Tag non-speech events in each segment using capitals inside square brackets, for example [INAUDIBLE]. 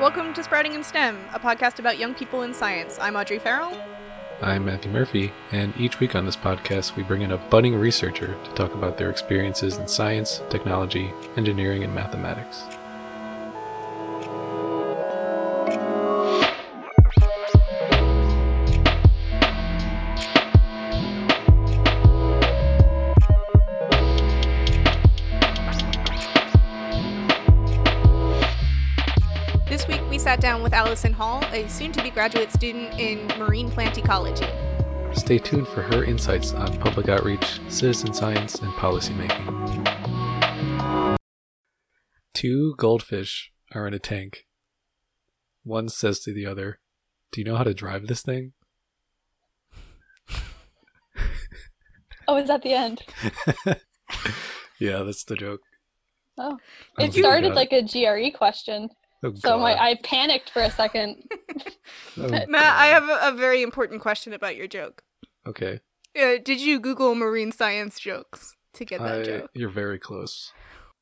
Welcome to Sprouting in STEM, a podcast about young people in science. I'm Audrey Farrell. I'm Matthew Murphy, and each week on this podcast, we bring in a budding researcher to talk about their experiences in science, technology, engineering, and mathematics. Sat down with Allison Hall, a soon to be graduate student in marine plant ecology. Stay tuned for her insights on public outreach, citizen science, and policymaking. Two goldfish are in a tank. One says to the other, Do you know how to drive this thing? Oh, is that the end? [LAUGHS] yeah, that's the joke. Oh, it don't think I started like a GRE question, Oh, so my I panicked for a second. [LAUGHS] Oh, [LAUGHS] Matt, I have a, a very important question about your joke. Okay. Uh, did you Google marine science jokes to get that I- joke? You're very close.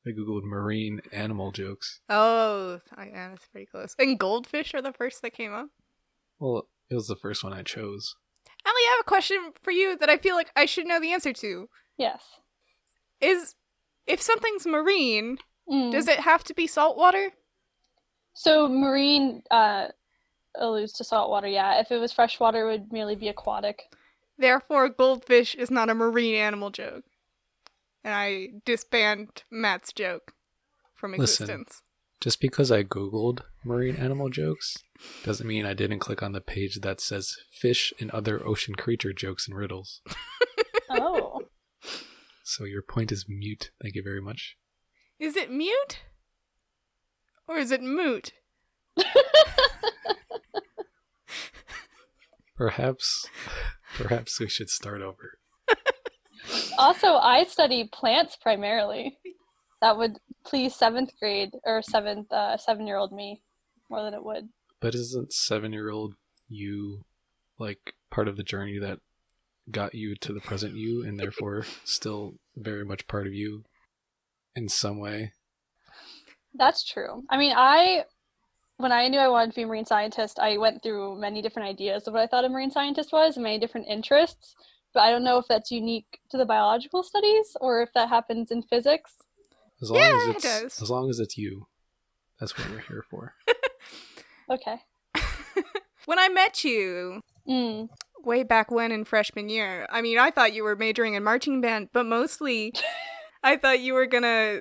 I googled marine animal jokes. Oh, I- yeah, that's pretty close. And goldfish are the first that came up. Well, it was the first one I chose. Allie, I have a question for you that I feel like I should know the answer to. Yes. Is if something's marine, Mm. does it have to be saltwater? So marine uh, alludes to saltwater. Yeah. If it was freshwater, it would merely be aquatic. Therefore, goldfish is not a marine animal joke. And I disband Matt's joke from existence. Listen. Just because I googled marine animal jokes doesn't mean I didn't click on the page that says fish and other ocean creature jokes and riddles. [LAUGHS] Oh. So your point is mute. Thank you very much. Is it mute? Or is it moot? Perhaps perhaps we should start over. also, I study plants primarily. That would please seventh grade or seventh uh, seven year old me more than it would. But isn't seven year old you like part of the journey that got you to the present you and therefore still very much part of you in some way? That's true. I mean, I when I knew I wanted to be a marine scientist, I went through many different ideas of what I thought a marine scientist was and many different interests. But I don't know if that's unique to the biological studies or if that happens in physics. As long Yeah, as it it's does. as long as it's you. That's what we're here for. [LAUGHS] Okay. [LAUGHS] When I met you Mm. way back when in freshman year, I mean, I thought you were majoring in marching band, but mostly [LAUGHS] I thought you were gonna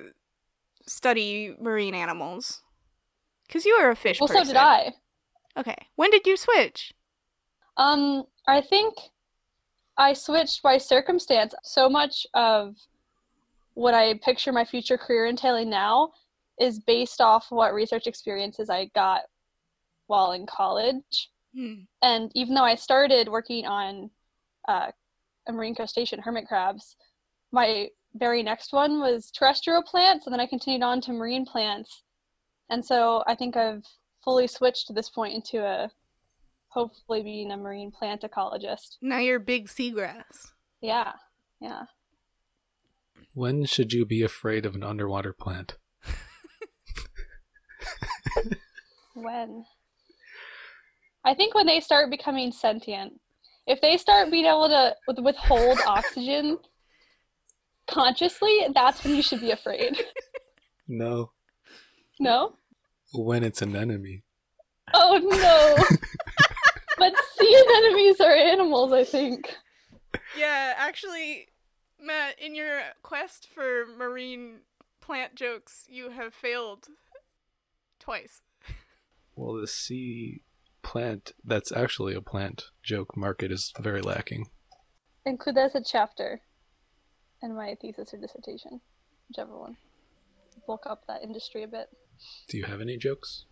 study marine animals. Because you were a fish Well, person. so did I. Okay. When did you switch? Um, I think I switched by circumstance. So much of what I picture my future career entailing now is based off what research experiences I got while in college. Hmm. And even though I started working on uh, a marine crustacean, hermit crabs, my very next one was terrestrial plants, and then I continued on to marine plants. And so I think I've fully switched to this point into a hopefully being a marine plant ecologist. Now you're big seagrass. Yeah, yeah. When should you be afraid of an underwater plant? When? I think when they start becoming sentient. If they start being able to withhold oxygen consciously, that's when you should be afraid. [LAUGHS] No. No? When it's an enemy. Oh no! [LAUGHS] but sea anemones are animals, I think. Yeah, actually, Matt, in your quest for marine plant jokes, you have failed twice. Well, the sea plant that's actually a plant joke market is very lacking. Include that as a chapter in my thesis or dissertation, whichever one. Bulk up that industry a bit. Do you have any jokes?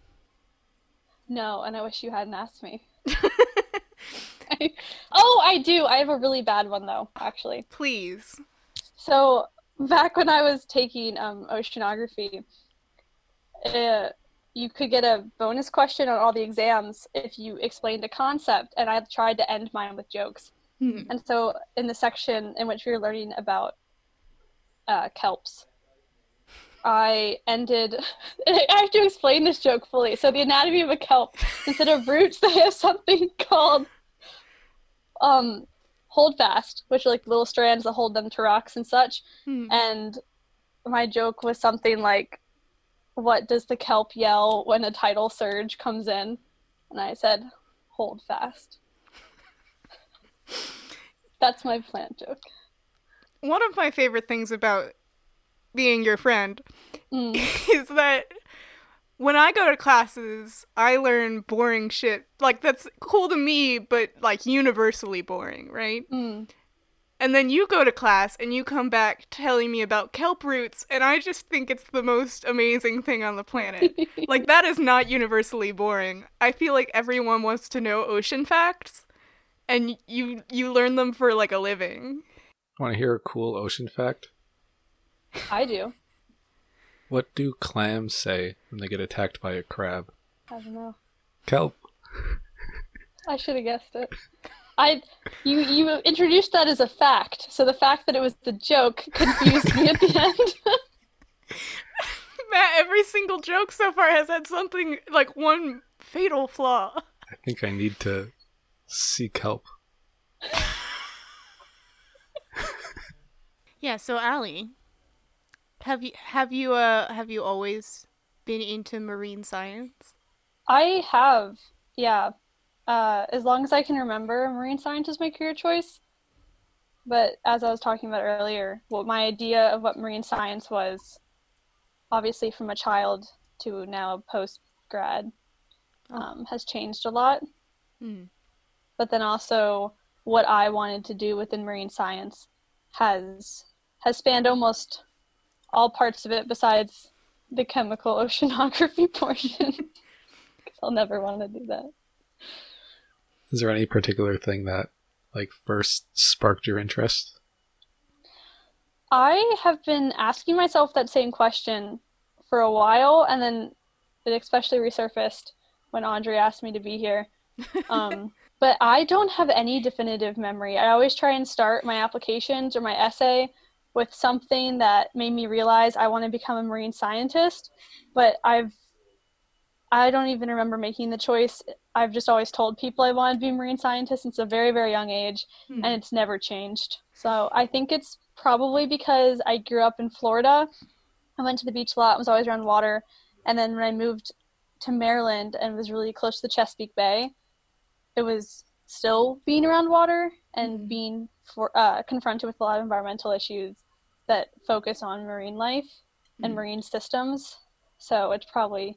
No, and I wish you hadn't asked me. [LAUGHS] [LAUGHS] oh, I do. I have a really bad one though, actually. Please. So back when I was taking um, oceanography, uh, you could get a bonus question on all the exams if you explained a concept, and I tried to end mine with jokes. Hmm. And so in the section in which we were learning about uh, kelps, I ended. [LAUGHS] I have to explain this joke fully. So the anatomy of a kelp, [LAUGHS] instead of roots, they have something called um, hold fast, which are like little strands that hold them to rocks and such. Hmm. And my joke was something like, "What does the kelp yell when a tidal surge comes in?" And I said, "Hold fast." That's my plant joke. One of my favorite things about being your friend Mm. [LAUGHS] is that when I go to classes, I learn boring shit. Like that's cool to me, but like universally boring, right? Mm. And then you go to class and you come back telling me about kelp roots, and I just think it's the most amazing thing on the planet. [LAUGHS] like that is not universally boring. I feel like everyone wants to know ocean facts, and you you learn them for like a living. Want to hear a cool ocean fact? I do. What do clams say when they get attacked by a crab? I don't know. Kelp. [LAUGHS] I should have guessed it. I you you introduced that as a fact, so the fact that it was the joke confused me at the [LAUGHS] end. Matt, every single joke so far has had something like one fatal flaw. I think I need to seek help. [LAUGHS] Yeah, so Allie, have you have you uh have you always been into marine science? I have, yeah. Uh, as long as I can remember, marine science is my career choice. But as I was talking about earlier, what my idea of what marine science was, obviously from a child to now post grad, Oh. um, has changed a lot. Hmm. But then also, what I wanted to do within marine science has has spanned almost all parts of it, besides the chemical [LAUGHS] oceanography portion. [LAUGHS] I'll never want to do that. Is there any particular thing that like first sparked your interest? I have been asking myself that same question for a while, and then it especially resurfaced when Audrey asked me to be here. Um, but I don't have any definitive memory. I always try and start my applications or my essay with something that made me realize I want to become a marine scientist, but I've I don't even remember making the choice. I've just always told people I wanted to be a marine scientist since a very, very young age Hmm. and it's never changed. So I think it's probably because I grew up in Florida. I went to the beach a lot, was always around water, and then when I moved to Maryland and was really close to the Chesapeake Bay, it was still being around water and Mhm. being for, uh, confronted with a lot of environmental issues that focus on marine life and Mhm. marine systems. So it's probably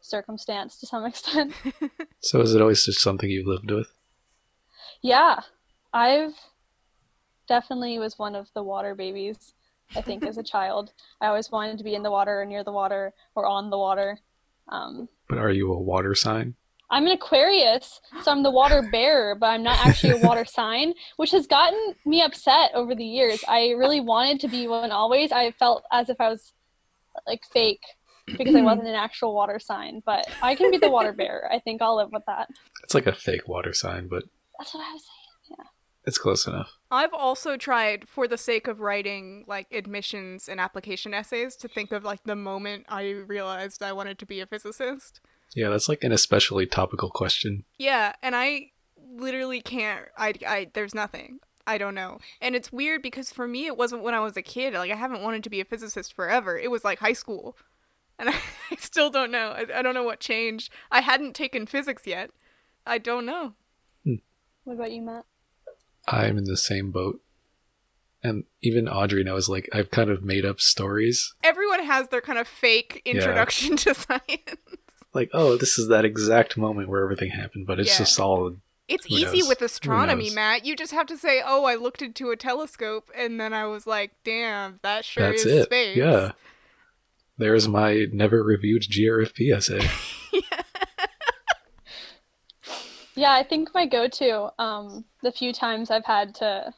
circumstance to some [LAUGHS] extent. [LAUGHS] So is it always just something you've lived with? Yeah, I've definitely was one of the water babies. I think as a [LAUGHS] child, I always wanted to be in the water or near the water or on the water. Um, But are you a water sign? I'm an Aquarius, so I'm the water bearer, but I'm not actually a water [LAUGHS] sign, which has gotten me upset over the years. I really wanted to be one always. I felt as if I was like fake because I wasn't an [CLEARS THROAT] actual water sign, but I can be the water bearer. I think I'll live with that. It's like a fake water sign, but That's what I was saying. Yeah. It's close enough. I've also tried, for the sake of writing like admissions and application essays, to think of like the moment I realized I wanted to be a physicist. Yeah, that's like an especially topical question. Yeah, and I literally can't. I, I there's nothing. I don't know. And it's weird because for me, it wasn't when I was a kid. Like I haven't wanted to be a physicist forever. It was like high school, and I, [LAUGHS] I still don't know. I, I don't know what changed. I hadn't taken physics yet. I don't know. Hmm. What about you, Matt? I'm in the same boat. And even Audrey knows, like, I've kind of made up stories. Everyone has their kind of fake Yeah. introduction [LAUGHS] to science. Like, oh, this is that exact moment where everything happened, but it's Yeah. just all. It's Who easy knows? with astronomy. Matt. You just have to say, "Oh, I looked into a telescope," and then I was like, "Damn, that sure That's is it. space." Yeah. [LAUGHS] There's my never reviewed GRFP essay. [LAUGHS] Yeah, I think my go-to, um, the few times I've had to,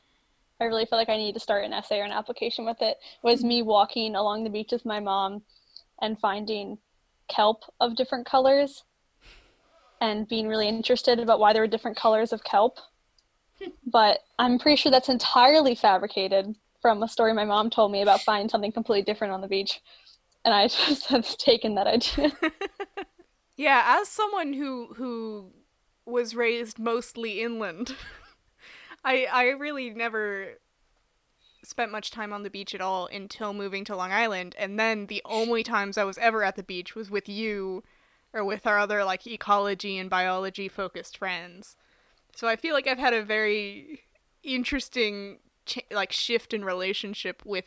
I really feel like I need to start an essay or an application with it, was me walking along the beach with my mom and finding kelp of different colors and being really interested about why there were different colors of kelp. [LAUGHS] But I'm pretty sure that's entirely fabricated from a story my mom told me about finding something completely different on the beach. and I [LAUGHS] just have taken that idea. [LAUGHS] yeah, as someone who who was raised mostly inland, I I really never spent much time on the beach at all until moving to Long Island, and then the only times I was ever at the beach was with you or with our other like ecology and biology focused friends. So I feel like I've had a very interesting ch- like shift in relationship with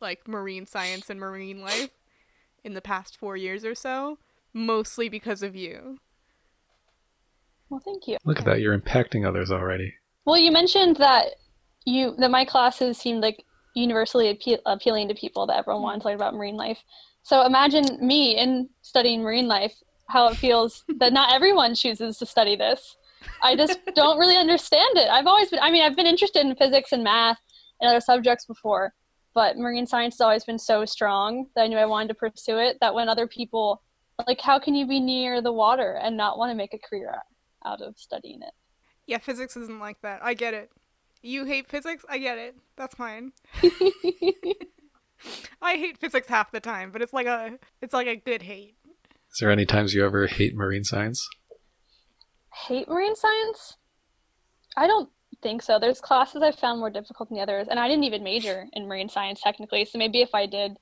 like marine science and marine life in the past 4 years or so, mostly because of you. Well, thank you. Look at that, you're impacting others already. Well, you mentioned that you that my classes seemed like universally appeal, appealing to people that everyone wanted to learn about marine life. So imagine me in studying marine life, how it feels [LAUGHS] that not everyone chooses to study this. I just [LAUGHS] don't really understand it. I've always been, I mean, I've been interested in physics and math and other subjects before, but marine science has always been so strong that I knew I wanted to pursue it. That when other people, like, how can you be near the water and not want to make a career out of studying it? Yeah, physics isn't like that. I get it. You hate physics? I get it. That's fine. [LAUGHS] [LAUGHS] I hate physics half the time, but it's like a it's like a good hate. Is there any times you ever hate marine science? Hate marine science? I don't think so. There's classes I found more difficult than the others, and I didn't even major in marine science technically. So maybe if I did,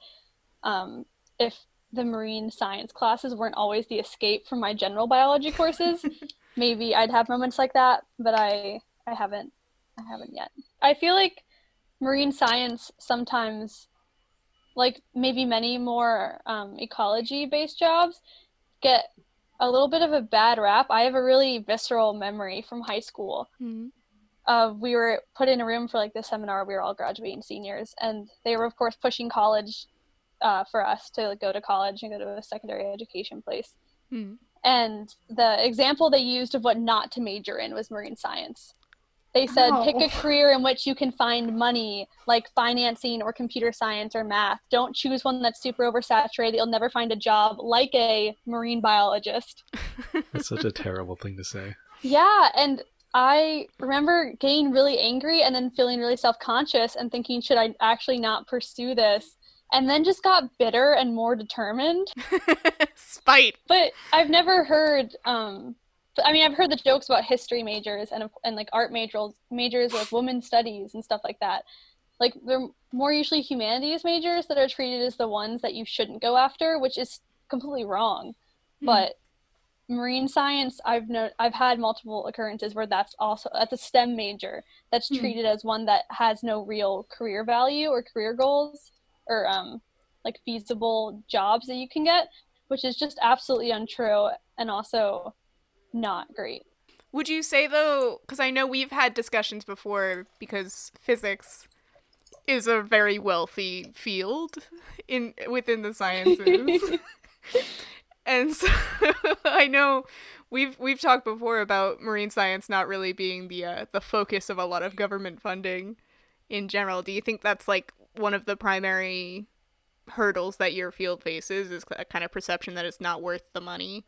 um, if the marine science classes weren't always the escape from my general biology courses, [LAUGHS] maybe I'd have moments like that. But I I haven't I haven't yet. I feel like marine science sometimes, like maybe many more um, ecology based jobs, get a little bit of a bad rap. I have a really visceral memory from high school. Mm-hmm. Uh, we were put in a room for like the seminar. We were all graduating seniors, and they were of course pushing college uh, for us to go to college and go to a secondary education place. Mm-hmm. And the example they used of what not to major in was marine science. They said Oh. pick a career in which you can find money, like financing or computer science or math. Don't choose one that's super oversaturated. You'll never find a job, like a marine biologist. [LAUGHS] That's such a terrible thing to say. Yeah, and I remember getting really angry and then feeling really self conscious and thinking, should I actually not pursue this? And then just got bitter and more determined. [LAUGHS] Spite. But I've never heard. Um, I mean, I've heard the jokes about history majors and and like art majors, majors like women's studies and stuff like that. Like they're more usually humanities majors that are treated as the ones that you shouldn't go after, which is completely wrong. Hmm. But marine science, I've known I've had multiple occurrences where that's also that's a STEM major that's Hmm. treated as one that has no real career value or career goals or um like feasible jobs that you can get, which is just absolutely untrue and also not great. Would you say though, because I know we've had discussions before, because physics is a very wealthy field in within the sciences, [LAUGHS] and so [LAUGHS] I know we've we've talked before about marine science not really being the uh, the focus of a lot of government funding in general. Do you think that's like one of the primary hurdles that your field faces is a kind of perception that it's not worth the money?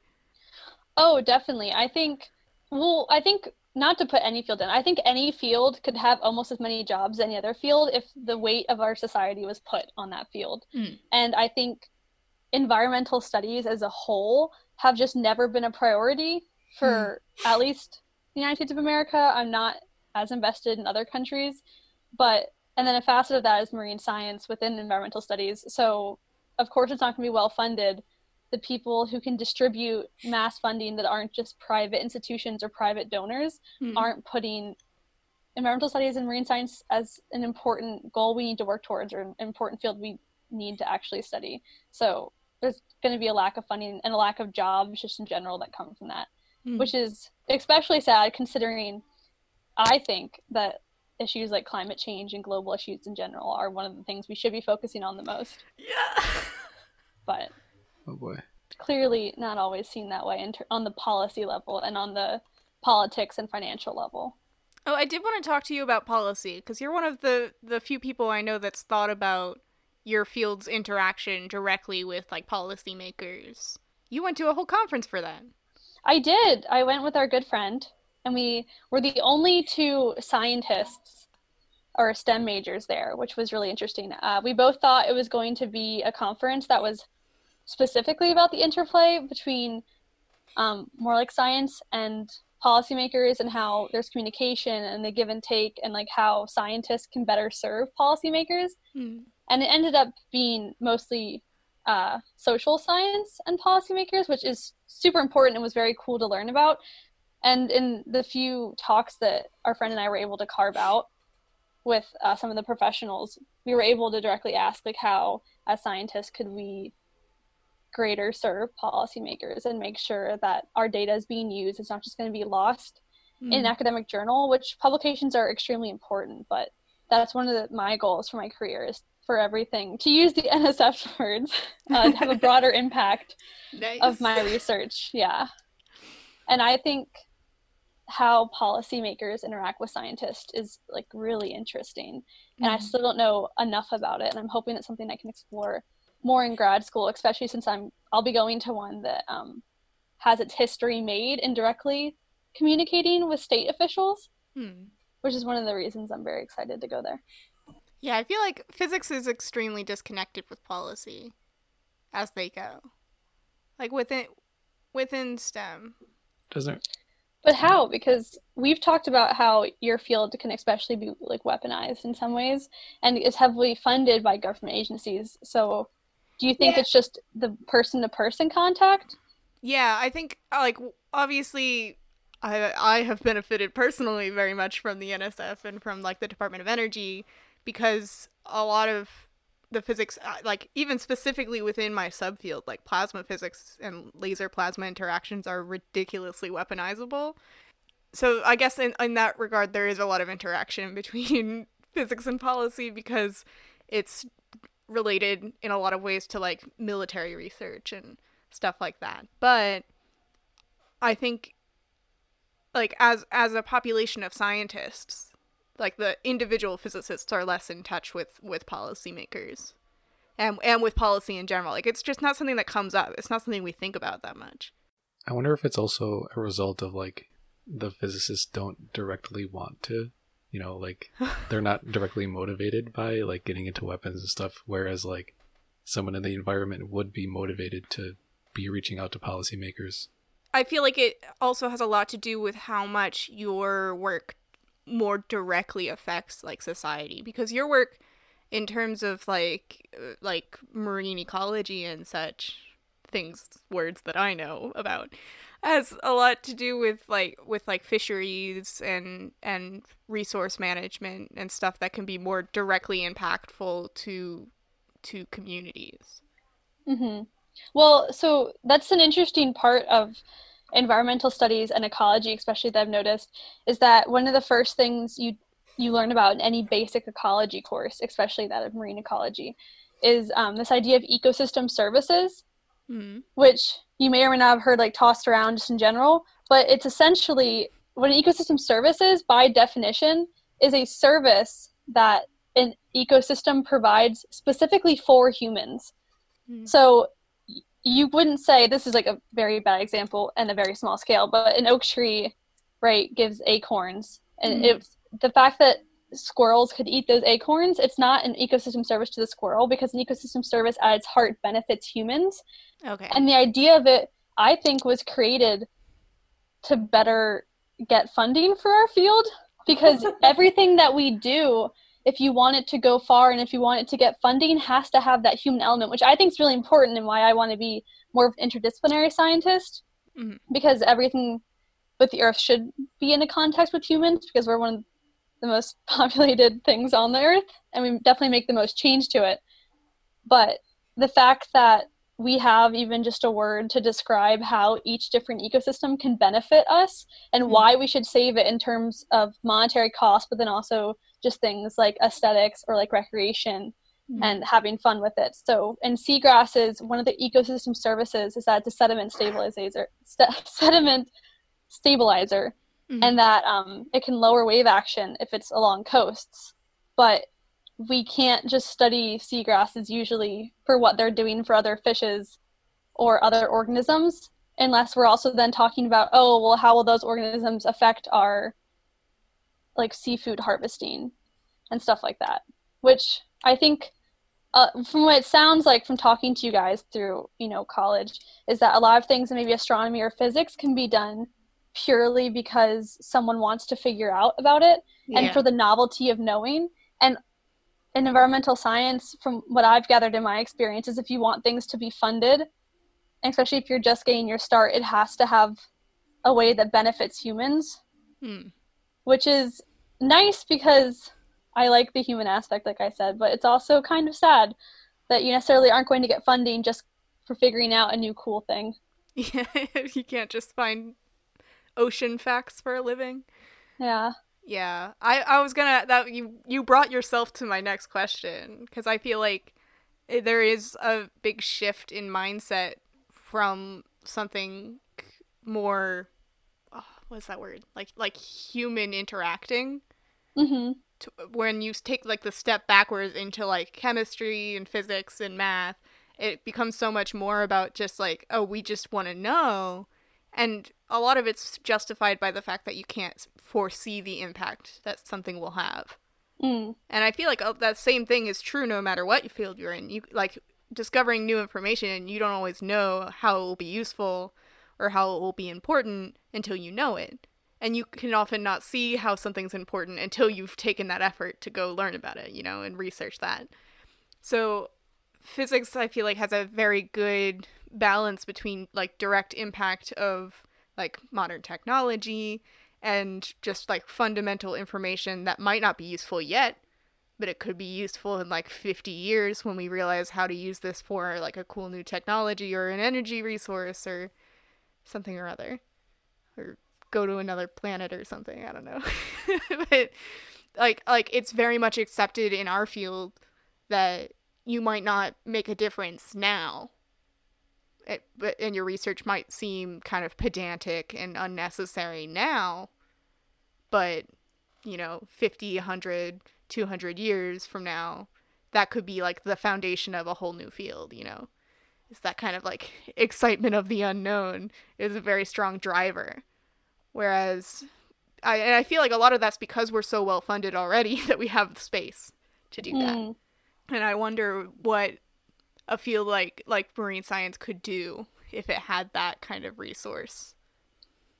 Oh, definitely. I think, well, I think not to put any field in, I think any field could have almost as many jobs as any other field if the weight of our society was put on that field. Hmm. And I think environmental studies as a whole have just never been a priority for at least the United States of America. I'm not as invested in other countries, but and then a facet of that is marine science within environmental studies. So, of course, it's not going to be well funded. The people who can distribute mass funding that aren't just private institutions or private donors Hmm. aren't putting environmental studies and marine science as an important goal we need to work towards or an important field we need to actually study. So there's going to be a lack of funding and a lack of jobs just in general that come from that, Hmm. which is especially sad considering I think that issues like climate change and global issues in general are one of the things we should be focusing on the most. Yeah. [LAUGHS] But Oh boy. clearly not always seen that way in ter- on the policy level and on the politics and financial level. Oh, I did want to talk to you about policy because you're one of the the few people I know that's thought about your field's interaction directly with like policymakers. You went to a whole conference for that. I did. I went with our good friend, and we were the only two scientists or STEM majors there, which was really interesting. Uh, we both thought it was going to be a conference that was specifically about the interplay between um, more like science and policymakers and how there's communication and the give and take and like how scientists can better serve policymakers. Hmm. And it ended up being mostly uh, social science and policymakers, which is super important and was very cool to learn about. And in the few talks that our friend and I were able to carve out with uh, some of the professionals, we were able to directly ask like how, as scientists, could we greater serve policymakers and make sure that our data is being used. It's not just going to be lost in an Hmm. academic journal, which publications are extremely important. But that's one of the, my goals for my career is for everything to use the [LAUGHS] NSF words uh, to have a broader [LAUGHS] impact Nice. of my research. Yeah. And I think how policymakers interact with scientists is like really interesting. And I Mhm. still don't know enough about it. And I'm hoping it's something I can explore more in grad school, especially since I'm I'll be going to one that um, has its history made in directly communicating with state officials, Hmm. which is one of the reasons I'm very excited to go there. Yeah, I feel like physics is extremely disconnected with policy as they go. Like within within STEM. Doesn't But how? Because we've talked about how your field can especially be like weaponized in some ways and is heavily funded by government agencies. So do you think Yeah. it's just the person to person contact? Yeah, I think like obviously I I have benefited personally very much from the NSF and from like the Department of Energy because a lot of the physics uh, like even specifically within my subfield like plasma physics and laser plasma interactions are ridiculously weaponizable. So I guess in in that regard there is a lot of interaction [LAUGHS] between physics and policy because it's related in a lot of ways to like military research and stuff like that. But I think like as as a population of scientists, like the individual physicists are less in touch with with policymakers and and with policy in general. Like it's just not something that comes up. It's not something we think about that much. I wonder if it's also a result of like the physicists don't directly want to, you know, like [LAUGHS] they're not directly motivated by like getting into weapons and stuff, whereas like someone in the environment would be motivated to be reaching out to policymakers. I feel like it also has a lot to do with how much your work more directly affects like society because your work in terms of like uh, like marine ecology and such things words that I know about has a lot to do with like with like fisheries and and resource management and stuff that can be more directly impactful to to communities. Mm-hmm. Well, so that's an interesting part of environmental studies and ecology, especially that I've noticed, is that one of the first things you you learn about in any basic ecology course, especially that of marine ecology, is um, this idea of ecosystem services, Mm-hmm. which you may or may not have heard like tossed around just in general, but it's essentially what an ecosystem service is by definition is a service that an ecosystem provides specifically for humans. Hmm. So you wouldn't say this is like a very bad example and a very small scale, but an oak tree, right, gives acorns, and Mhm. it's the fact that squirrels could eat those acorns. It's not an ecosystem service to the squirrel because an ecosystem service at its heart benefits humans. Okay. And the idea of it, I think, was created to better get funding for our field because [LAUGHS] everything that we do, if you want it to go far and if you want it to get funding, has to have that human element, which I think is really important and why I want to be more of an interdisciplinary scientist Mhm. because everything with the earth should be in a context with humans because we're one of the most [LAUGHS] populated things on the earth and we definitely make the most change to it. But the fact that we have even just a word to describe how each different ecosystem can benefit us and Mhm. why we should save it in terms of monetary cost, but then also just things like aesthetics or like recreation Mhm. and having fun with it. So in seagrasses, one of the ecosystem services is that it's a sediment stabilizer, st- [LAUGHS] sediment stabilizer, Mhm. and that um, it can lower wave action if it's along coasts. But we can't just study seagrasses usually for what they're doing for other fishes or other organisms unless we're also then talking about oh well how will those organisms affect our like seafood harvesting and stuff like that which i think uh, from what it sounds like from talking to you guys through you know college is that a lot of things in maybe astronomy or physics can be done purely because someone wants to figure out about it Yeah. and for the novelty of knowing and in environmental science from what i've gathered in my experience is if you want things to be funded especially if you're just getting your start it has to have a way that benefits humans Hmm. which is nice because I like the human aspect, like I said, but it's also kind of sad that you necessarily aren't going to get funding just for figuring out a new cool thing. [LAUGHS] Yeah, [LAUGHS] you can't just find ocean facts for a living. Yeah. Yeah, I, I was gonna that you you brought yourself to my next question because I feel like there is a big shift in mindset from something more oh, what's that word like like human interacting Mhm. to, when you take like the step backwards into like chemistry and physics and math it becomes so much more about just like oh we just want to know and a lot of it's justified by the fact that you can't foresee the impact that something will have. Mm. and i feel like uh, that same thing is true no matter what field you're in. You like discovering new information and you don't always know how it will be useful or how it will be important until you know it. And you can often not see how something's important until you've taken that effort to go learn about it you know and research that. So physics i feel like has a very good balance between like direct impact of like modern technology and just like fundamental information that might not be useful yet but it could be useful in like 50 years when we realize how to use this for like a cool new technology or an energy resource or something or other or go to another planet or something i don't know. [LAUGHS] But like like it's very much accepted in our field that you might not make a difference now. It, but and your research might seem kind of pedantic and unnecessary now but you know 50 100 200 years from now that could be like the foundation of a whole new field you know? It's that kind of like [LAUGHS] excitement of the unknown is a very strong driver. Whereas I, and I feel like a lot of that's because we're so well funded already [LAUGHS] that we have the space to do that. Mm. And I wonder what a field like like marine science could do if it had that kind of resource.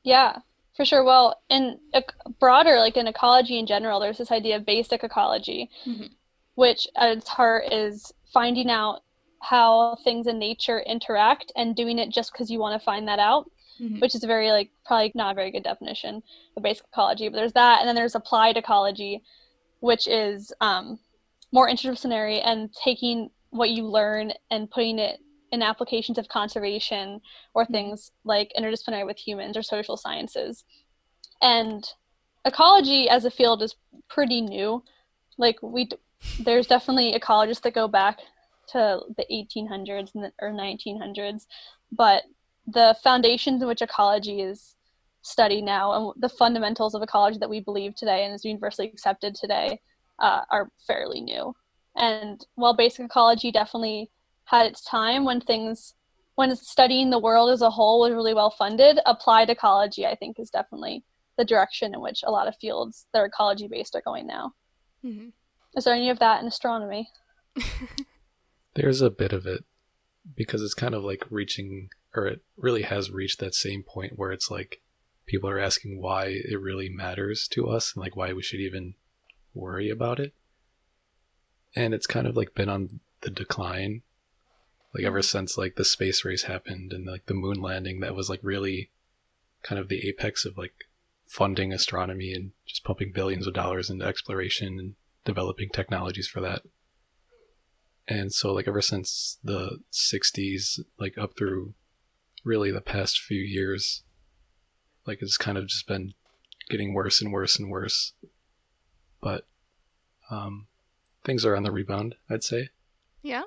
Yeah, for sure. Well, in ec- broader, like in ecology in general, there's this idea of basic ecology, Mhm. which at its heart is finding out how things in nature interact and doing it just because you want to find that out, Mhm. which is a very, like, probably not a very good definition of basic ecology. But there's that. And then there's applied ecology, which is um, more interdisciplinary and taking what you learn and putting it in applications of conservation or mm-hmm. things like interdisciplinary with humans or social sciences. And ecology as a field is pretty new. Like we, there's definitely ecologists that go back to the 1800s and the, or 1900s, but the foundations in which ecology is studied now and the fundamentals of ecology that we believe today and is universally accepted today uh, are fairly new. And while basic ecology definitely had its time when things when studying the world as a whole was really well funded applied ecology i think is definitely the direction in which a lot of fields that are ecology based are going now Mhm. is there any of that in astronomy [LAUGHS] There's a bit of it because it's kind of like reaching, or it really has reached that same point where it's like people are asking why it really matters to us and like why we should even worry about it. And it's kind of like been on the decline, like ever since like the space race happened and like the moon landing. That was like really kind of the apex of like funding astronomy and just pumping billions of dollars into exploration and developing technologies for that and so like ever since the 60s like up through really the past few years like it's kind of just been getting worse and worse and worse but um things are on the rebound i'd say. Yeah.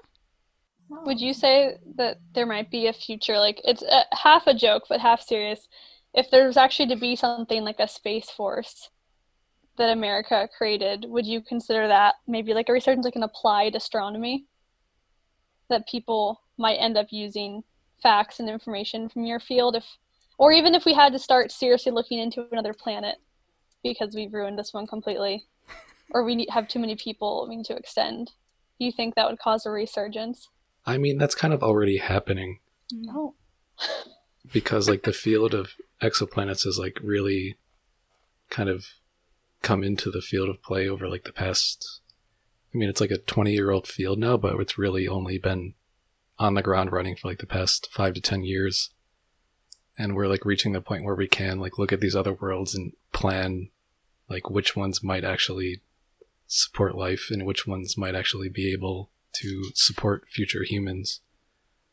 would you say that there might be a future like it's a, half a joke but half serious. If there was actually to be something like a space force that america created would you consider that maybe like a resurgence like an applied astronomy? That people might end up using facts and information from your field if or even if we had to start seriously looking into another planet because we've ruined this one completely or we need, have too many people we need to extend Do you think that would cause a resurgence? I mean, that's kind of already happening No. [LAUGHS] because like the field of exoplanets has like really kind of come into the field of play over like the past I mean, it's like a 20 year old field now, but it's really only been on the ground running for like the past 5 to 10 years. And we're like reaching the point where we can like look at these other worlds and plan like which ones might actually support life and which ones might actually be able to support future humans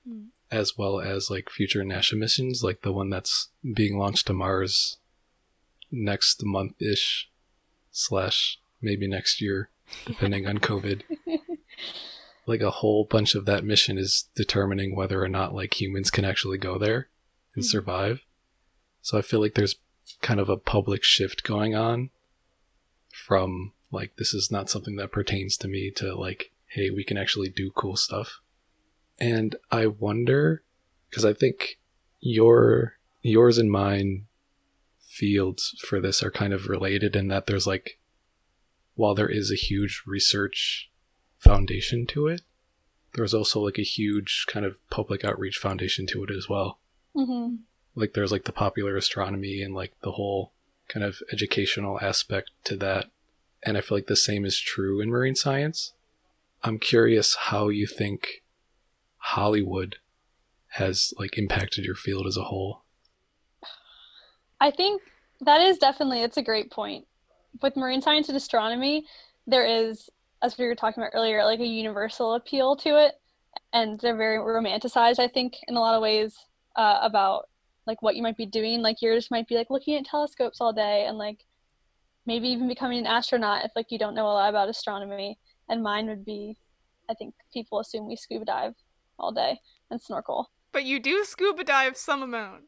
Hmm. as well as like future NASA missions like the one that's being launched to Mars next month ish slash maybe next year depending on COVID [LAUGHS] like a whole bunch of that mission is determining whether or not like humans can actually go there and Mhm. survive so I feel like there's kind of a public shift going on from like this is not something that pertains to me to like hey we can actually do cool stuff. And i wonder because i think your yours and mine fields for this are kind of related in that there's like while there is a huge research foundation to it there's also like a huge kind of public outreach foundation to it as well. Hmm like there's like the popular astronomy and like the whole kind of educational aspect to that and i feel like the same is true in marine science i'm curious how you think hollywood has like impacted your field as a whole I think that is definitely it's a great point. With marine science and astronomy, there is, as we were talking about earlier, like a universal appeal to it, and they're very romanticized. I think in a lot of ways uh, about like what you might be doing. Like yours might be like looking at telescopes all day, and like maybe even becoming an astronaut if like you don't know a lot about astronomy. And mine would be, I think people assume we scuba dive all day and snorkel. But you do scuba dive some amount.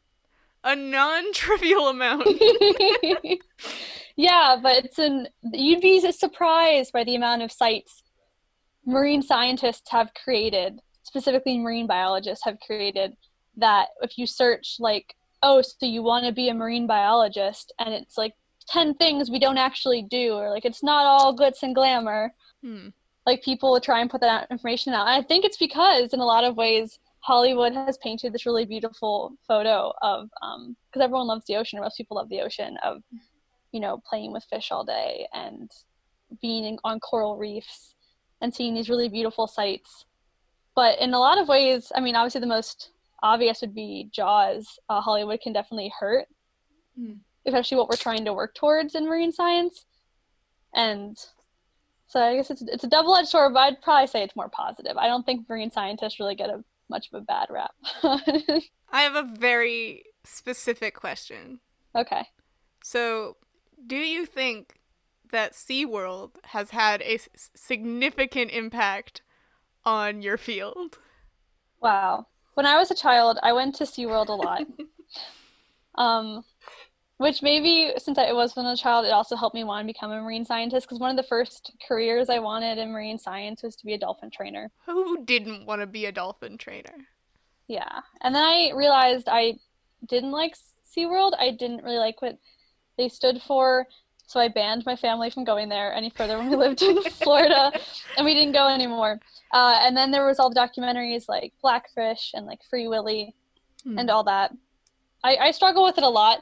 A non trivial [LAUGHS] amount. [LAUGHS] yeah, but it's an you'd be surprised by the amount of sites marine scientists have created, specifically marine biologists have created that if you search like, oh, so you want to be a marine biologist and it's like 10 things we don't actually do or like it's not all glitz and glamour Hmm. like people try and put that information out. And I think it's because in a lot of ways Hollywood has painted this really beautiful photo of because everyone loves the ocean, or most people love the ocean of you know playing with fish all day and being in, on coral reefs and seeing these really beautiful sights. But in a lot of ways, I mean, obviously the most obvious would be Jaws. Uh, Hollywood can definitely hurt, Hmm. Especially what we're trying to work towards in marine science. And so I guess it's it's a double edged sword, but I'd probably say it's more positive. I don't think marine scientists really get a much of a bad rap. [LAUGHS] I have a very specific question. okay. So, do you think that SeaWorld has had a s- significant impact on your field? Wow. When I was a child, I went to SeaWorld a lot. [LAUGHS] um, which maybe since I was when a child, it also helped me want to become a marine scientist because one of the first careers I wanted in marine science was to be a dolphin trainer. Who didn't want to be a dolphin trainer? Yeah. And then I realized I didn't like SeaWorld. I didn't really like what they stood for. So I banned my family from going there any further when we lived in [LAUGHS] Florida and we didn't go anymore. Uh, and then there was all the documentaries like Blackfish and like Free Willy Hmm. and all that. I, I struggle with it a lot.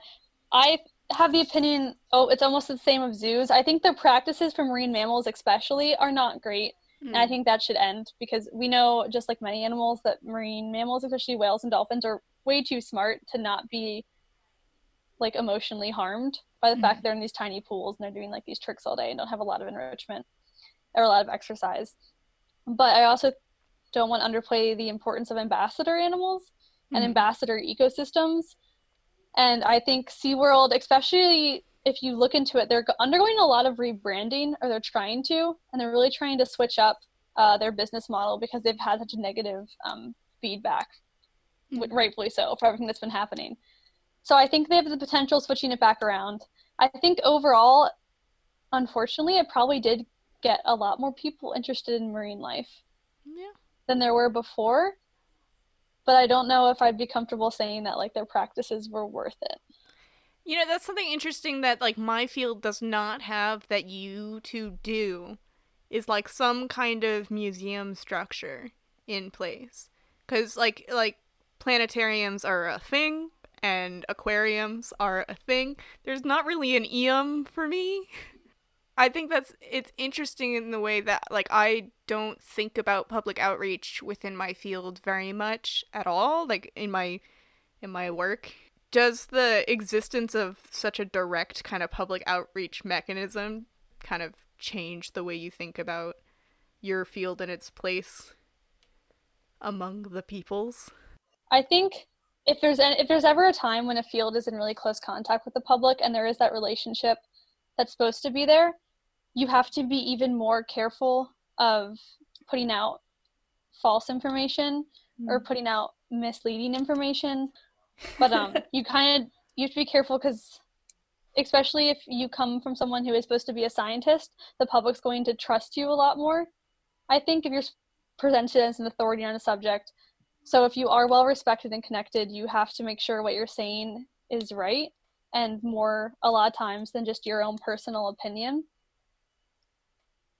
I have the opinion, oh, it's almost the same of zoos. I think the practices for marine mammals, especially, are not great. Hmm. And I think that should end because we know, just like many animals, that marine mammals, especially whales and dolphins, are way too smart to not be like emotionally harmed by the fact they're in these tiny pools and they're doing like these tricks all day and don't have a lot of enrichment or a lot of exercise. But I also don't want to underplay the importance of ambassador animals and Mhm. ambassador ecosystems. And I think SeaWorld, especially if you look into it, they're undergoing a lot of rebranding, or they're trying to, and they're really trying to switch up uh, their business model because they've had such a negative um, feedback, Mhm. rightfully so, for everything that's been happening. So I think they have the potential of switching it back around. I think overall, unfortunately, it probably did get a lot more people interested in marine life Yeah. than there were before. But I don't know if I'd be comfortable saying that like their practices were worth it. You know, that's something interesting that like my field does not have that you two do is like some kind of museum structure in place. Cuz like like planetariums are a thing and aquariums are a thing. There's not really an EM for me. [LAUGHS] I think that's it's interesting in the way that like I don't think about public outreach within my field very much at all like in my in my work. Does the existence of such a direct kind of public outreach mechanism kind of change the way you think about your field and its place among the peoples? I think if there's if there's ever a time when a field is in really close contact with the public and there is that relationship that's supposed to be there, you have to be even more careful of putting out false information mm. or putting out misleading information. But um, [LAUGHS] you kind of you have to be careful because, especially if you come from someone who is supposed to be a scientist, the public's going to trust you a lot more. I think if you're presented as an authority on a subject, so if you are well respected and connected, you have to make sure what you're saying is right and more a lot of times than just your own personal opinion.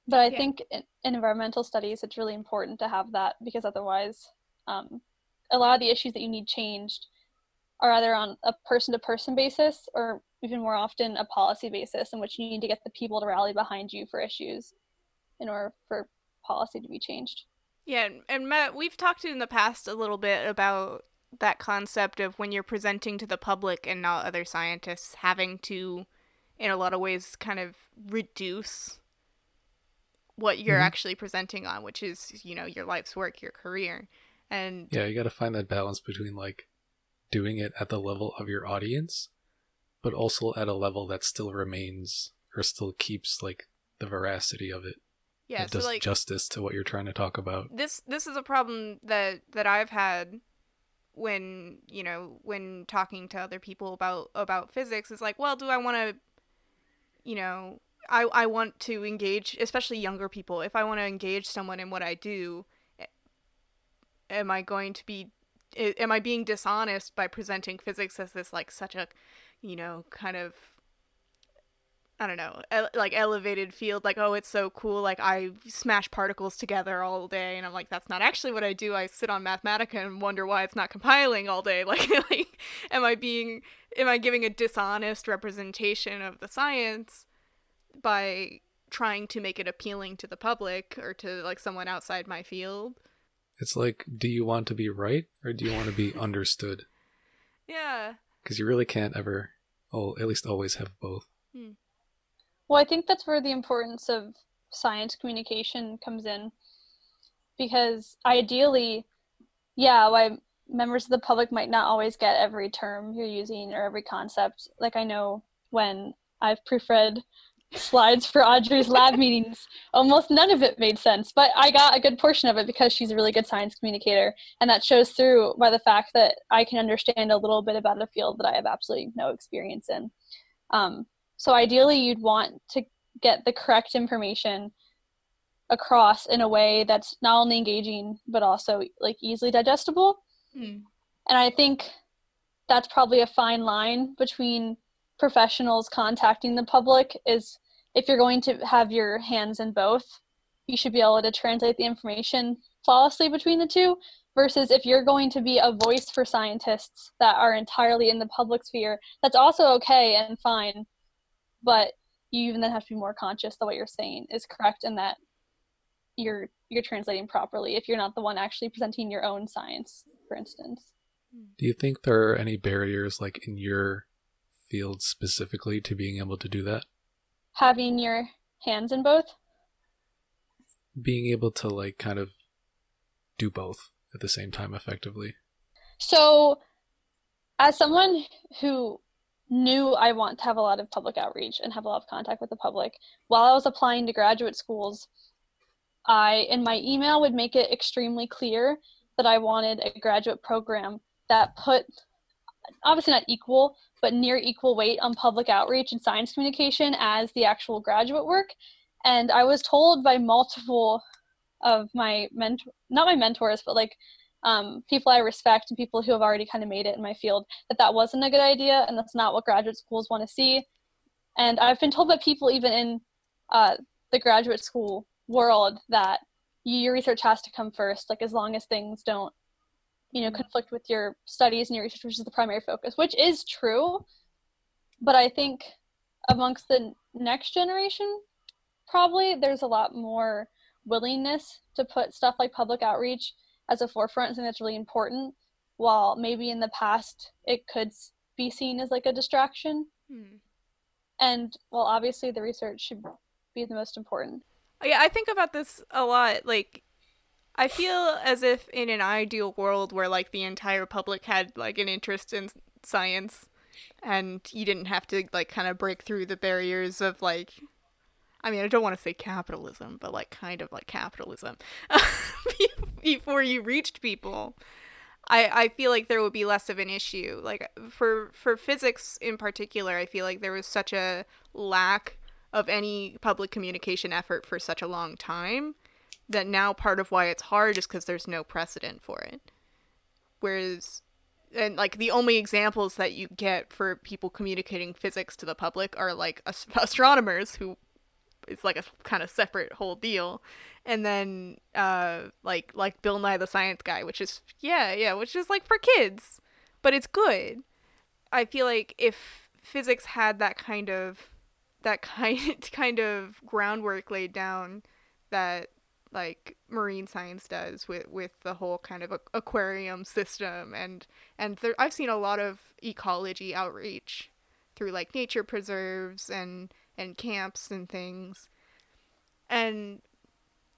But I yeah. think in, in, environmental studies, it's really important to have that because otherwise, um, a lot of the issues that you need changed are either on a person to person basis or even more often a policy basis in which you need to get the people to rally behind you for issues in order for policy to be changed. Yeah, and Matt, we've talked in the past a little bit about that concept of when you're presenting to the public and not other scientists having to in a lot of ways kind of reduce what you're mm-hmm. actually presenting on, which is, you know, your life's work, your career. And Yeah, you got to find that balance between like doing it at the level of your audience, but also at a level that still remains or still keeps like the veracity of it. Yeah, it so does like, justice to what you're trying to talk about. This this is a problem that that I've had when you know when talking to other people about about physics is like well do i want to you know I, I want to engage, especially younger people. If I want to engage someone in what I do, am I going to be, am I being dishonest by presenting physics as this like such a, you know, kind of, I don't know, ele- like elevated field? Like, oh, it's so cool. Like I smash particles together all day, and I'm like, that's not actually what I do. I sit on Mathematica and wonder why it's not compiling all day. [LAUGHS] Like, like, am I being, am I giving a dishonest representation of the science? by trying to make it appealing to the public or to like someone outside my field. It's like, do you want to be right or do you want to be [LAUGHS] understood? Yeah. Because you really can't ever, oh, at least always have both. Hmm. Well, I think that's where the importance of science communication comes in. Because ideally, yeah, why members of the public might not always get every term you're using or every concept. Like I know when I've proofread slides for Audrey's lab [LAUGHS] meetings. Almost none of it made sense, but I got a good portion of it because she's a really good science communicator, and that shows through by the fact that I can understand a little bit about a field that I have absolutely no experience in. Um, so ideally, you'd want to get the correct information across in a way that's not only engaging but also like easily digestible. Mm. And I think that's probably a fine line between professionals contacting the public is if you're going to have your hands in both, you should be able to translate the information flawlessly between the two. Versus if you're going to be a voice for scientists that are entirely in the public sphere, that's also okay and fine. But you even then have to be more conscious that what you're saying is correct and that you're you're translating properly if you're not the one actually presenting your own science, for instance. Hmm. Do you think there are any barriers like in your field specifically to being able to do that? having your hands in both? Being able to like kind of do both at the same time effectively. So, as someone who knew I want to have a lot of public outreach and have a lot of contact with the public, while I was applying to graduate schools, I in my email would make it extremely clear that I wanted a graduate program that put obviously not equal, but near equal weight on public outreach and science communication as the actual graduate work. And I was told by multiple of my mentor, not my mentors, but like um, people I respect and people who have already kind of made it in my field, that that wasn't a good idea and that's not what graduate schools want to see. And I've been told by people even in uh, the graduate school world that your research has to come first like as long as things don't you know conflict with your studies and your research which is the primary focus which is true but i think amongst the next generation probably there's a lot more willingness to put stuff like public outreach as a forefront something that's really important while maybe in the past it could be seen as like a distraction Hmm. and well obviously the research should be the most important Yeah, I think about this a lot. Like, I feel as if in an ideal world where like the entire public had like an interest in science, and you didn't have to like kind of break through the barriers of like. I mean, I don't want to say capitalism, but like kind of like capitalism. [LAUGHS] Before you reached people, I I feel like there would be less of an issue. Like for for physics in particular, I feel like there was such a lack of any public communication effort for such a long time that now part of why it's hard is because there's no precedent for it. Whereas, and like the only examples that you get for people communicating physics to the public are like ast- [LAUGHS] astronomers who it's like a kind of separate whole deal. And then uh like like bill nye the science guy which is yeah yeah which is like for kids but it's good. I feel like if physics had that kind of that [LAUGHS] kind kind of groundwork laid down that like marine science does with with the whole kind of aquarium system and and I've seen a lot of ecology outreach through like nature preserves and and camps and things and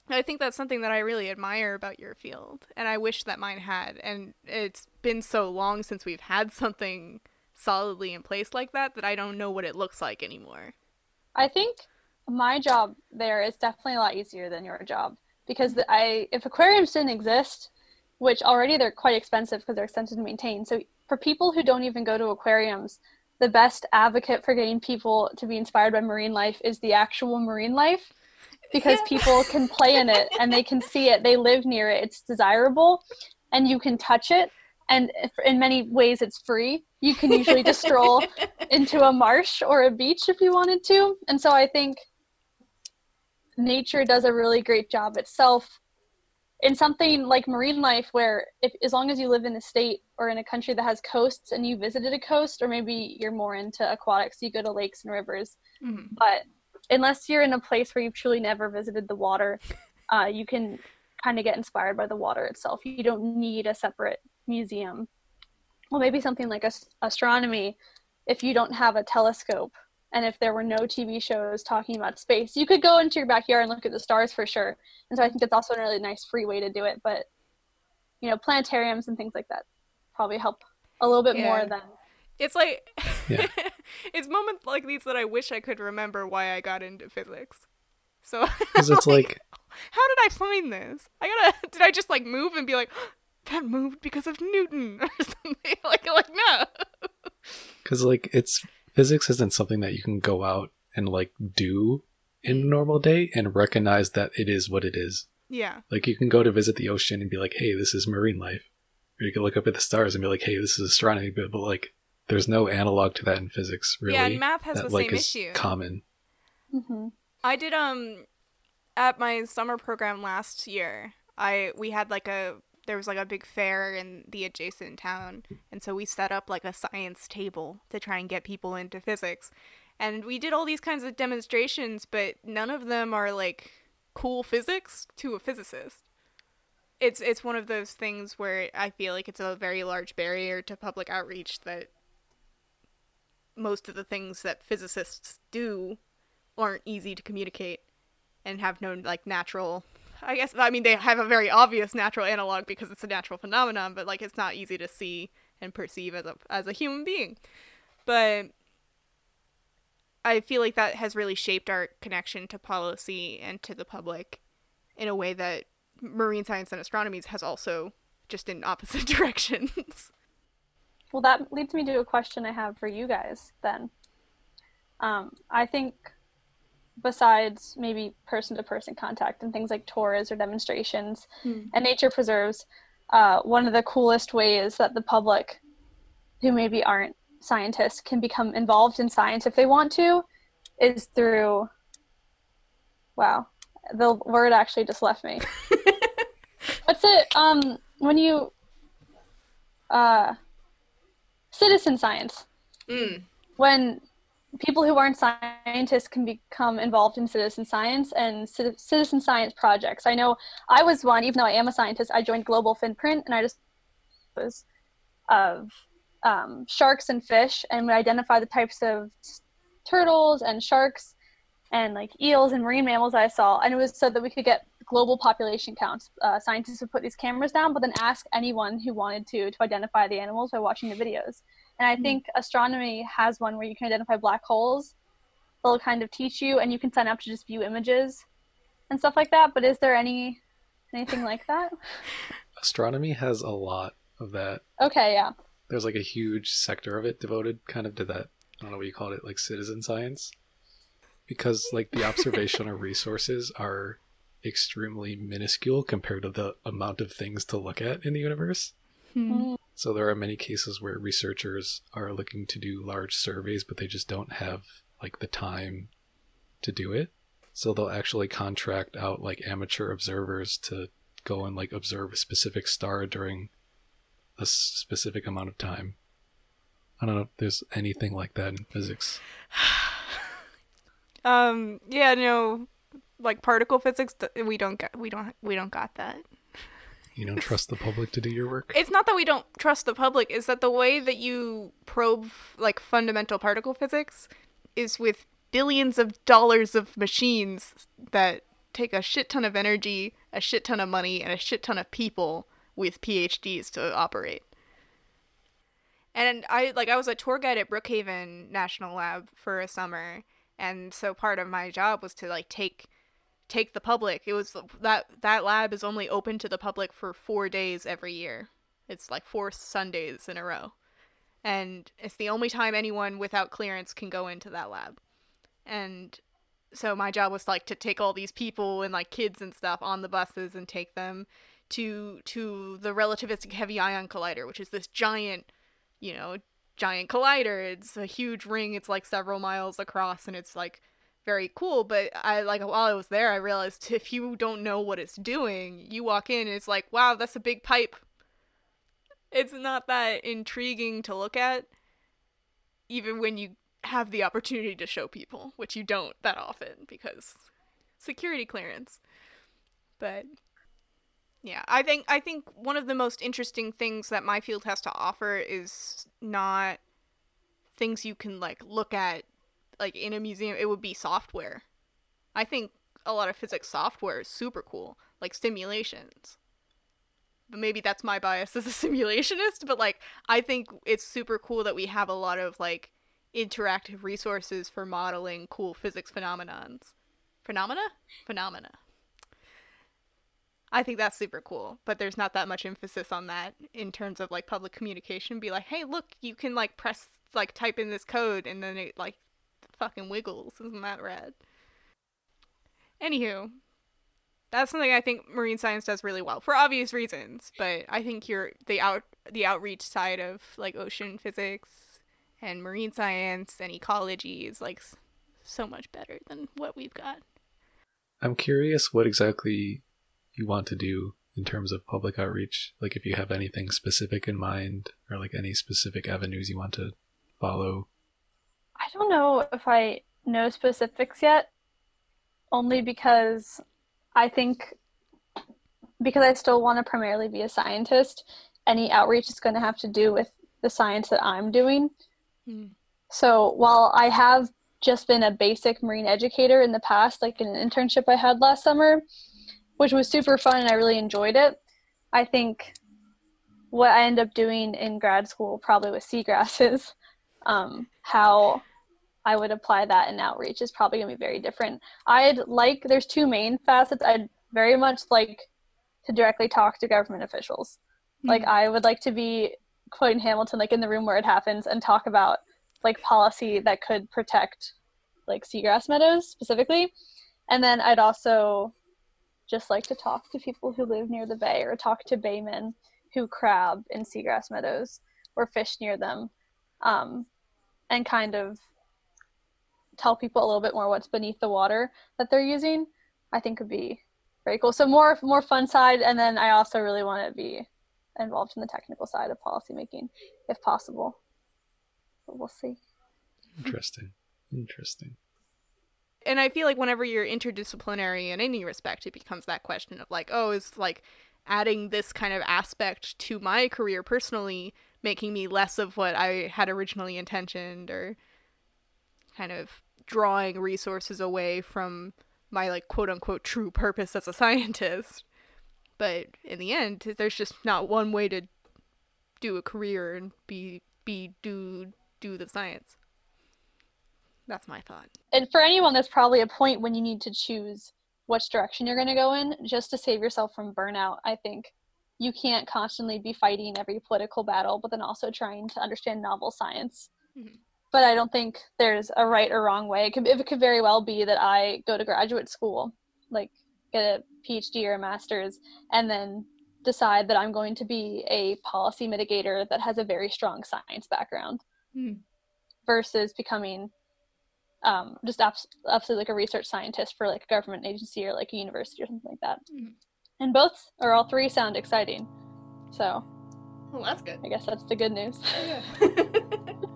I think that's something that I really admire about your field and I wish that mine had and it's been so long since we've had [LAUGHS] something solidly in place like that that I don't know what it looks like anymore. I think my job there is definitely a lot easier than your job because I if aquariums didn't exist, which already they're quite expensive because they're expensive to maintain. So for people who don't even go to aquariums, the best advocate for getting people to be inspired by marine life is the actual marine life because Yeah. people can play in it and they can see it, they live near it, it's desirable and you can touch it and in many ways it's free. You can usually just stroll [LAUGHS] into a marsh or a beach if you wanted to. And so I think nature does a really great job itself in something like marine life where if as long as you live in a state or in a country that has coasts and you visited a coast or maybe you're more into aquatics you go to lakes and rivers. Mhm. but unless you're in a place where you've truly never visited the water [LAUGHS] uh, you can kind of get inspired by the water itself. You don't need a separate museum. Well maybe something like as- astronomy if you don't have a telescope and if there were no tv shows talking about space you could go into your backyard and look at the stars for sure and so i think it's also a really nice free way to do it but you know planetariums and things like that probably help a little bit Yeah. more than It's like Yeah. [LAUGHS] it's moments like these that I wish I could remember why I got into physics. So [LAUGHS] Because it's like, how did I find this? I gotta [LAUGHS] did I just like move and be like [GASPS] that moved because of Newton or something? Like like no. because like it's physics isn't something that you can go out and like do in a normal day and recognize that it is what it is. Yeah. Like you can go to visit the ocean and be like, hey, this is marine life. Or you can look up at the stars and be like, hey, this is astronomy. But, but like, there's no analog to that in physics, really. Yeah, and math has that the like same is issue. common. hmm I did um at my summer program last year. I we had like a there was like a big fair in the adjacent town, and so we set up like a science table to try and get people into physics. And we did all these kinds of demonstrations, but none of them are like cool physics to a physicist. It's it's one of those things where I feel like it's a very large barrier to public outreach that most of the things that physicists do aren't easy to communicate and have no like natural I guess I mean they have a very obvious natural analog because it's a natural phenomenon, but like it's not easy to see and perceive as a as a human being. But I feel like that has really shaped our connection to policy and to the public in a way that marine science and astronomy has also just in opposite [LAUGHS] directions. Well, that leads me to a question I have for you guys then. Um, I think besides maybe person to person contact and things like tours or demonstrations Hmm. and nature preserves, uh, one of the coolest ways that the public who maybe aren't scientists can become involved in science if they want to is through, wow, The word actually just left me. [LAUGHS] What's it? Um, when you uh, citizen science. Mm. When people who aren't scientists can become involved in citizen science and ci- citizen science projects. I know I was one, even though I am a scientist. I joined Global FinPrint, and I just was of um, sharks and fish, and we identify the types of turtles and sharks and like eels and marine mammals I saw, and it was so that we could get global population counts. Uh, scientists would put these cameras down, but then ask anyone who wanted to to identify the animals by watching the videos. And I hmm. think astronomy has one where you can identify black holes. They'll kind of teach you, and you can sign up to just view images and stuff like that. But is there any anything like that? [LAUGHS] Astronomy has a lot of that. Okay, yeah. There's like a huge sector of it devoted kind of to that. I don't know what you call it, like citizen science. Because like the observational [LAUGHS] resources are extremely minuscule compared to the amount of things to look at in the universe. Mm. So there are many cases where researchers are looking to do large surveys, but they just don't have like the time to do it. So they'll actually contract out like amateur observers to go and like observe a specific star during a specific amount of time. I don't know if there's anything like that in physics. [SIGHS] Um. Yeah. No. Like particle physics, we don't got. We don't. We don't got that. You don't trust the public to do your work? It's not that we don't trust the public. Is that the way that you probe like fundamental particle physics is with billions of dollars of machines that take a shit ton of energy, a shit ton of money, and a shit ton of people with PhDs to operate. And I like I was a tour guide at Brookhaven National Lab for a summer, and so part of my job was to like take take the public. It was that that lab is only open to the public for 4 days every year. It's like four Sundays in a row. And it's the only time anyone without clearance can go into that lab. And so my job was like to take all these people and like kids and stuff on the buses and take them to to the relativistic heavy ion collider, which is this giant, you know, giant collider. It's a huge ring. It's like several miles across and it's like very cool, but I like while I was there, I realized [LAUGHS] if you don't know what it's doing, you walk in and it's like, wow, that's a big pipe. It's not that intriguing to look at, even when you have the opportunity to show people, which you don't that often because security clearance. But yeah, I think I think one of the most interesting things that my field has to offer is not things you can like look at like in a museum it would be software. I think a lot of physics software is super cool like simulations. But maybe that's my bias as a [LAUGHS] simulationist but like i think it's super cool that we have a lot of like interactive resources for modeling cool physics phenomenons. Phenomena? Phenomena. I think that's super cool, but there's not that much emphasis on that in terms of like public communication. Be like, hey, look, you can like press like type in this code and then it like fucking wiggles. Isn't that rad? Anywho, that's something I think marine science does really well for obvious reasons. But I think you're the out the outreach side of like ocean physics and marine science and ecology is like so much better than what we've got. I'm curious what exactly you want to do in terms of public outreach. Like if you have anything specific in mind or like any specific avenues you want to follow. I don't know if I know specifics yet, only because I think because I still want to primarily be a scientist, any outreach is going to have to do with the science that I'm doing. Hmm. So while I have just been a basic marine educator in the past, like in an internship I had last summer, which was super fun and I really enjoyed it, I think what I end up doing in grad school, probably with seagrasses, [LAUGHS] um, how I would apply that in outreach is probably going to be very different. I'd like, there's two main facets. I'd very much like to directly talk to government officials. Like, I would like to be, quote in Hamilton, like in the room where it happens and talk about like policy that could protect like seagrass meadows specifically. And then I'd also just like to talk to people who live near the bay or talk to baymen who crab in seagrass meadows or fish near them um, and kind of tell people a little bit more what's beneath the water that they're using I think would be very cool. So more more fun side, and then I also really want to be involved in the technical side of policymaking, if possible. But we'll see. Interesting. Interesting. And I feel like whenever you're interdisciplinary in any respect, it becomes that question of like, oh, is like adding this kind of aspect to my career personally making me less of what I had originally intentioned or kind of drawing resources away from my like quote unquote true purpose as a scientist. But in the end, there's just not one way to do a career and be be do do the science. That's my thought. And for anyone, there's probably a point when you need to choose which direction you're going to go in just to save yourself from burnout. I think you can't constantly be fighting every political battle, but then also trying to understand novel science. Mm-hmm. But I don't think there's a right or wrong way. It could, it could very well be that I go to graduate school, like get a PhD or a master's, and then decide that I'm going to be a policy mitigator that has a very strong science background mm. versus becoming um, just abs- absolutely like a research scientist for like a government agency or like a university or something like that. Mm. And both or all three sound exciting. So, well, that's good. I guess that's the good news. yeah. yeah. [LAUGHS] [LAUGHS]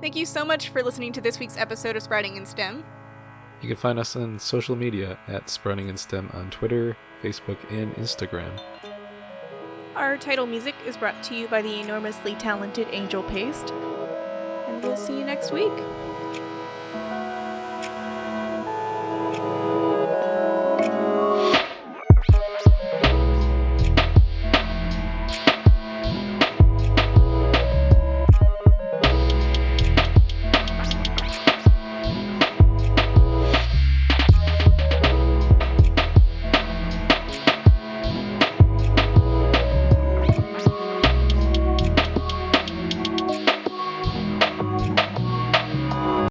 Thank you so much for listening to this week's episode of Sprouting in STEM. You can find us on social media at Sprouting in STEM on Twitter, Facebook, and Instagram. Our title music is brought to you by the enormously talented Angel Paste. And we'll see you next week.